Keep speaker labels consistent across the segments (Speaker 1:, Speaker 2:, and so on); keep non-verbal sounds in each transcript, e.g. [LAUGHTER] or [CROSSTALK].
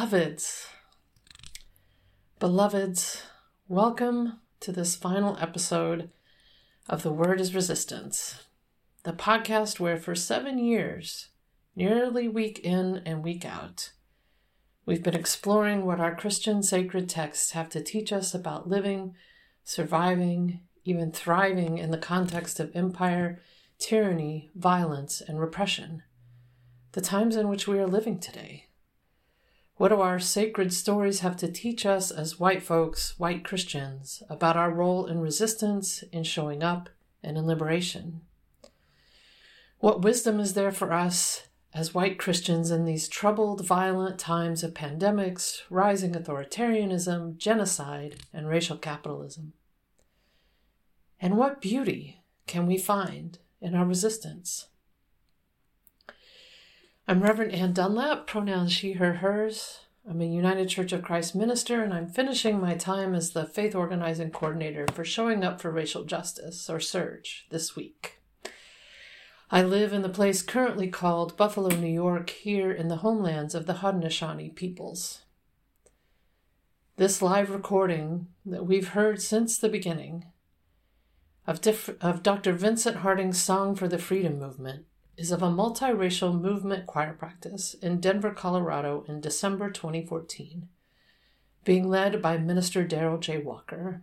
Speaker 1: Beloveds, beloveds, welcome to this final episode of The Word is Resistance, the podcast where for seven years, nearly week in and week out, we've been exploring what our Christian sacred texts have to teach us about living, surviving, even thriving in the context of empire, tyranny, violence, and repression the times in which we are living today. What do our sacred stories have to teach us as white folks, white Christians, about our role in resistance, in showing up, and in liberation? What wisdom is there for us as white Christians in these troubled, violent times of pandemics, rising authoritarianism, genocide, and racial capitalism? And what beauty can we find in our resistance? I'm Reverend Anne Dunlap, pronouns she, her, hers. I'm a United Church of Christ minister, and I'm finishing my time as the faith organizing coordinator for Showing Up for Racial Justice, or SURJ, this week. I live in the place currently called Buffalo, New York, here in the homelands of the Haudenosaunee peoples. This live recording that we've heard since the beginning of, diff- of Dr. Vincent Harding's Song for the Freedom Movement is of a multiracial movement choir practice in Denver, Colorado in December 2014, being led by Minister Daryl J. Walker.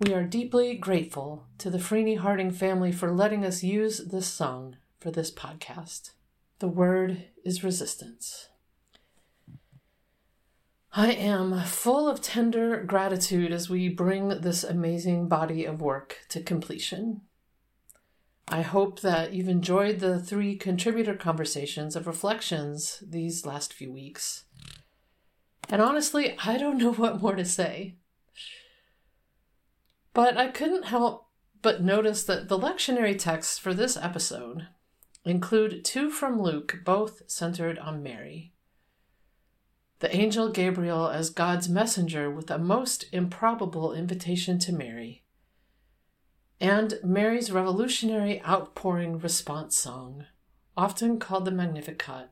Speaker 1: We are deeply grateful to the Freeney Harding family for letting us use this song for this podcast. The word is resistance. I am full of tender gratitude as we bring this amazing body of work to completion. I hope that you've enjoyed the three contributor conversations of reflections these last few weeks. And honestly, I don't know [LAUGHS] what more to say. But I couldn't help but notice that the lectionary texts for this episode include two from Luke, both centered on Mary. The angel Gabriel as God's messenger with a most improbable invitation to Mary and Mary's revolutionary outpouring response song, often called the Magnificat,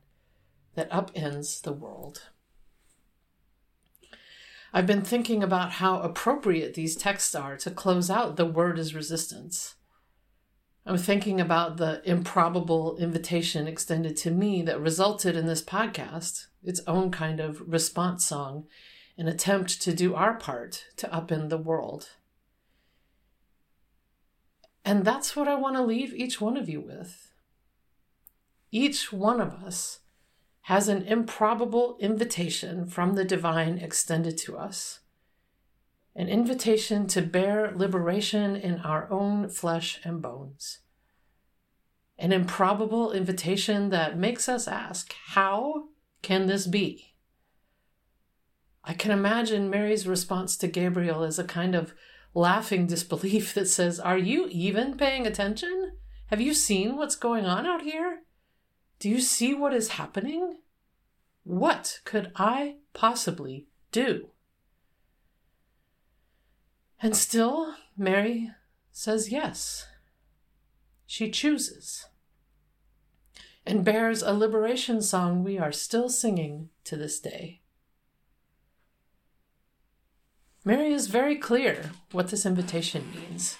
Speaker 1: that upends the world. I've been thinking about how appropriate these texts are to close out the word is resistance. I'm thinking about the improbable invitation extended to me that resulted in this podcast, its own kind of response song, an attempt to do our part to upend the world. And that's what I want to leave each one of you with. Each one of us has an improbable invitation from the divine extended to us an invitation to bear liberation in our own flesh and bones. An improbable invitation that makes us ask, How can this be? I can imagine Mary's response to Gabriel as a kind of laughing disbelief [LAUGHS] that says, Are you even paying attention? Have you seen what's going on out here? Do you see what is happening? What could I possibly do? And still, Mary says yes. She chooses and bears a liberation song we are still singing to this day. Mary is very clear what this invitation means.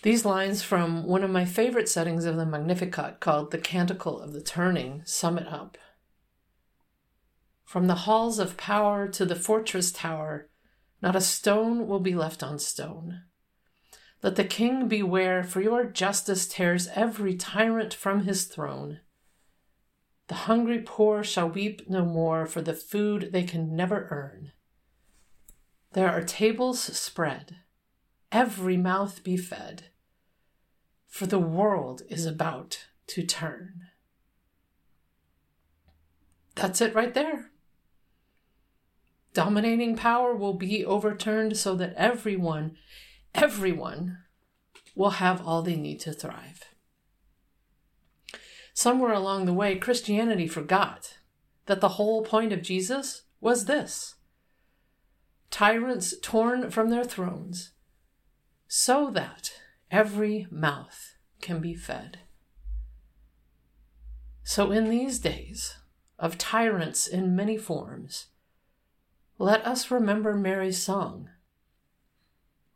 Speaker 1: These lines from one of my favorite settings of the Magnificat, called The Canticle of the Turning, sum it up. From the halls of power to the fortress tower, not a stone will be left on stone. Let the king beware, for your justice tears every tyrant from his throne. The hungry poor shall weep no more for the food they can never earn. There are tables spread, every mouth be fed, for the world is about to turn. That's it right there. Dominating power will be overturned so that everyone, everyone will have all they need to thrive. Somewhere along the way, Christianity forgot that the whole point of Jesus was this tyrants torn from their thrones, so that every mouth can be fed. So, in these days of tyrants in many forms, let us remember Mary's song.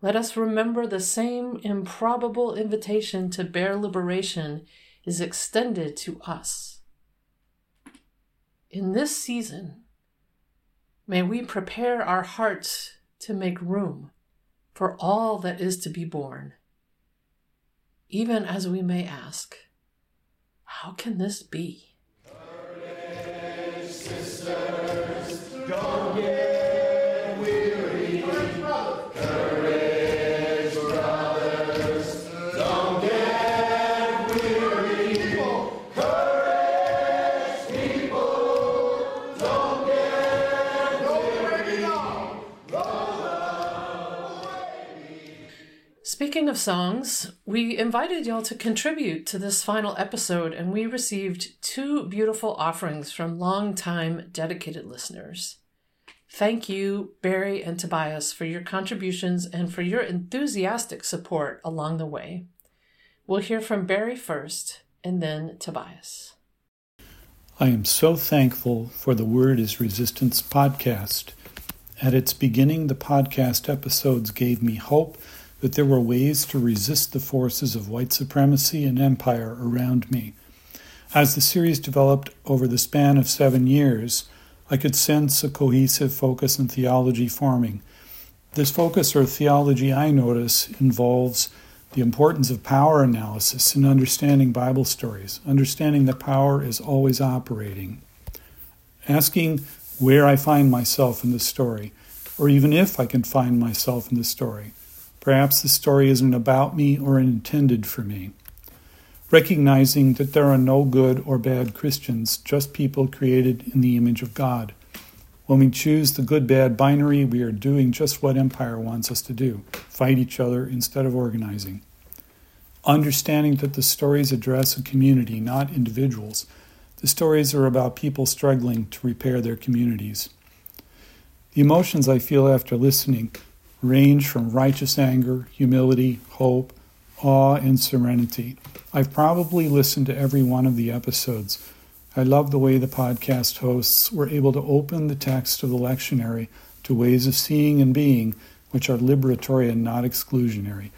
Speaker 1: Let us remember the same improbable invitation to bear liberation is extended to us. In this season, may we prepare our hearts to make room for all that is to be born, even as we may ask, how can this be? Sisters, songs, we invited y'all to contribute to this final episode, and we received two beautiful offerings from long-time dedicated listeners. Thank you, Barry and Tobias, for your contributions and for your enthusiastic support along the way. We'll hear from Barry first, and then Tobias.
Speaker 2: I am so thankful for the Word is Resistance podcast. At its beginning, the podcast episodes gave me hope that there were ways to resist the forces of white supremacy and empire around me. As the series developed over the span of seven years, I could sense a cohesive focus and theology forming. This focus or theology I notice involves the importance of power analysis in understanding Bible stories, understanding that power is always operating, asking where I find myself in the story, or even if I can find myself in the story. Perhaps the story isn't about me or intended for me. Recognizing that there are no good or bad Christians, just people created in the image of God. When we choose the good bad binary, we are doing just what Empire wants us to do fight each other instead of organizing. Understanding that the stories address a community, not individuals. The stories are about people struggling to repair their communities. The emotions I feel after listening range from righteous anger, humility, hope, awe, and serenity. I've probably listened to every one of the episodes. I love the way the podcast hosts were able to open the text of the lectionary to ways of seeing and being which are liberatory and not exclusionary.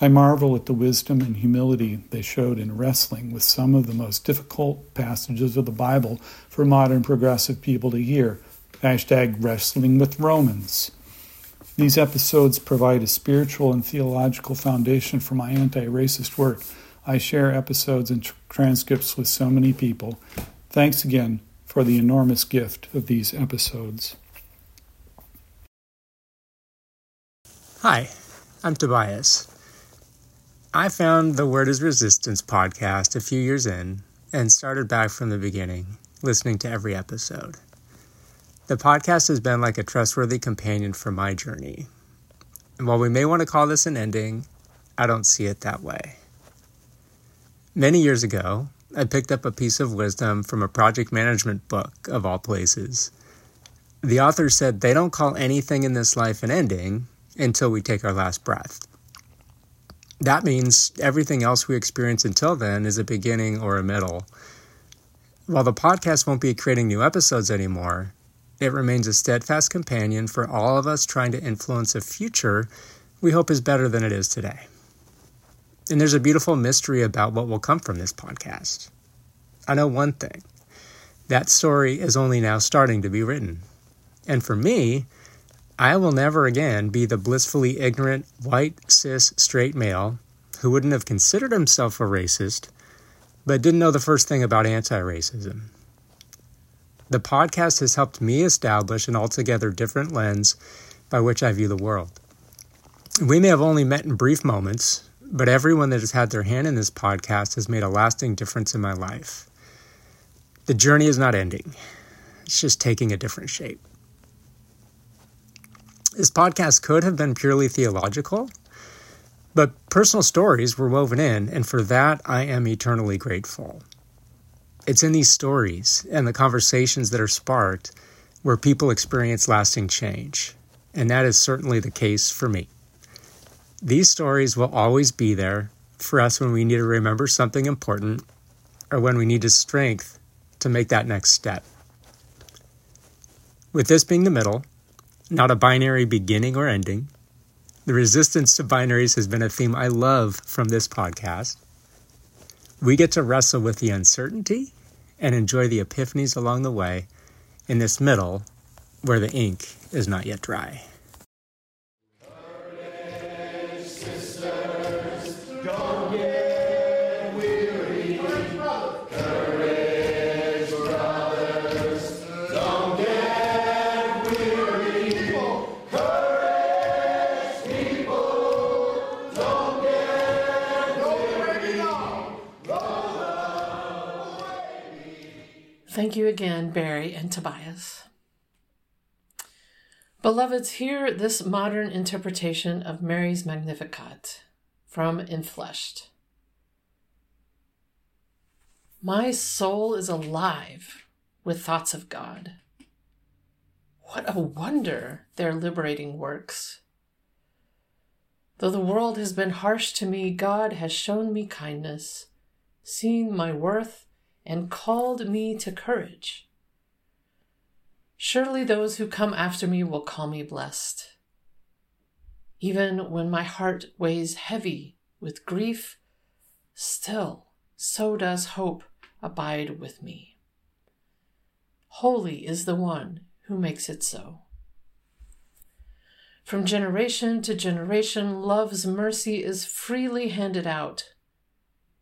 Speaker 2: I marvel at the wisdom and humility they showed in wrestling with some of the most difficult passages of the Bible for modern progressive people to hear. Hashtag wrestling with Romans. These episodes provide a spiritual and theological foundation for my anti racist work. I share episodes and tr- transcripts with so many people. Thanks again for the enormous gift of these episodes.
Speaker 3: Hi, I'm Tobias. I found the Word is Resistance podcast a few years in and started back from the beginning, listening to every episode. The podcast has been like a trustworthy companion for my journey. And while we may want to call this an ending, I don't see it that way. Many years ago, I picked up a piece of wisdom from a project management book, of all places. The author said they don't call anything in this life an ending until we take our last breath. That means everything else we experience until then is a beginning or a middle. While the podcast won't be creating new episodes anymore, it remains a steadfast companion for all of us trying to influence a future we hope is better than it is today. And there's a beautiful mystery about what will come from this podcast. I know one thing that story is only now starting to be written. And for me, I will never again be the blissfully ignorant, white, cis, straight male who wouldn't have considered himself a racist, but didn't know the first thing about anti racism. The podcast has helped me establish an altogether different lens by which I view the world. We may have only met in brief moments, but everyone that has had their hand in this podcast has made a lasting difference in my life. The journey is not ending, it's just taking a different shape. This podcast could have been purely theological, but personal stories were woven in, and for that I am eternally grateful. It's in these stories and the conversations that are sparked where people experience lasting change. And that is certainly the case for me. These stories will always be there for us when we need to remember something important or when we need the strength to make that next step. With this being the middle, not a binary beginning or ending, the resistance to binaries has been a theme I love from this podcast. We get to wrestle with the uncertainty and enjoy the epiphanies along the way in this middle where the ink is not yet dry.
Speaker 1: Again, Barry and Tobias. Beloveds, hear this modern interpretation of Mary's Magnificat from Enfleshed. My soul is alive with thoughts of God. What a wonder their liberating works. Though the world has been harsh to me, God has shown me kindness, seen my worth, and called me to courage. Surely those who come after me will call me blessed. Even when my heart weighs heavy with grief, still so does hope abide with me. Holy is the one who makes it so. From generation to generation, love's mercy is freely handed out.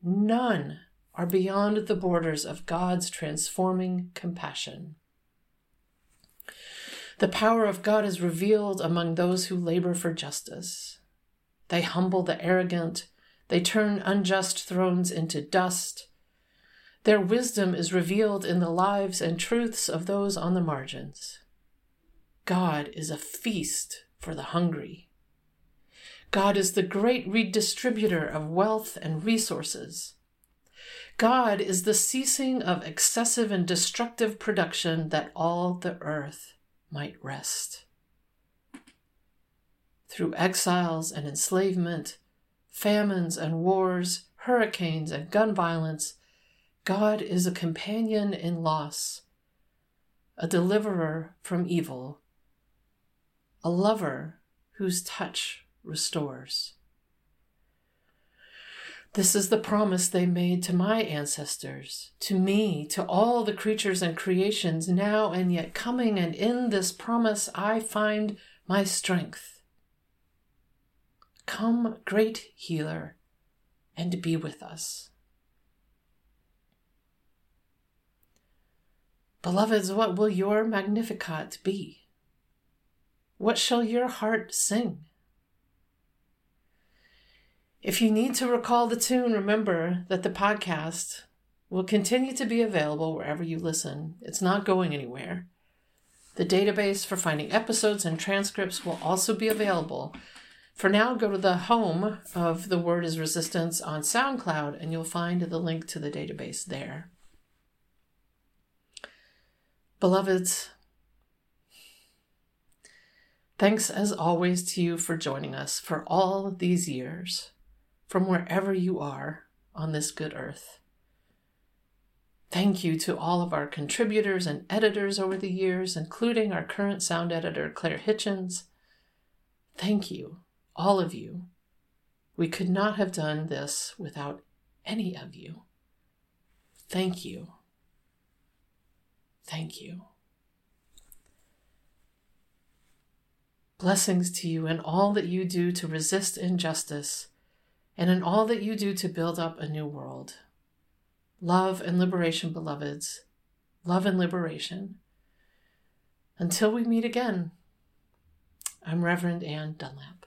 Speaker 1: None are beyond the borders of God's transforming compassion. The power of God is revealed among those who labor for justice. They humble the arrogant, they turn unjust thrones into dust. Their wisdom is revealed in the lives and truths of those on the margins. God is a feast for the hungry. God is the great redistributor of wealth and resources. God is the ceasing of excessive and destructive production that all the earth might rest. Through exiles and enslavement, famines and wars, hurricanes and gun violence, God is a companion in loss, a deliverer from evil, a lover whose touch restores. This is the promise they made to my ancestors, to me, to all the creatures and creations now and yet coming, and in this promise I find my strength. Come, great healer, and be with us. Beloveds, what will your Magnificat be? What shall your heart sing? If you need to recall the tune, remember that the podcast will continue to be available wherever you listen. It's not going anywhere. The database for finding episodes and transcripts will also be available. For now, go to the home of The Word is Resistance on SoundCloud and you'll find the link to the database there. Beloveds, thanks as always to you for joining us for all these years from wherever you are on this good earth. Thank you to all of our contributors and editors over the years, including our current sound editor, Claire Hitchens. Thank you, all of you. We could not have done this without any of you. Thank you. Thank you. Blessings to you and all that you do to resist injustice and in all that you do to build up a new world. Love and liberation, beloveds. Love and liberation. Until we meet again, I'm Reverend Anne Dunlap.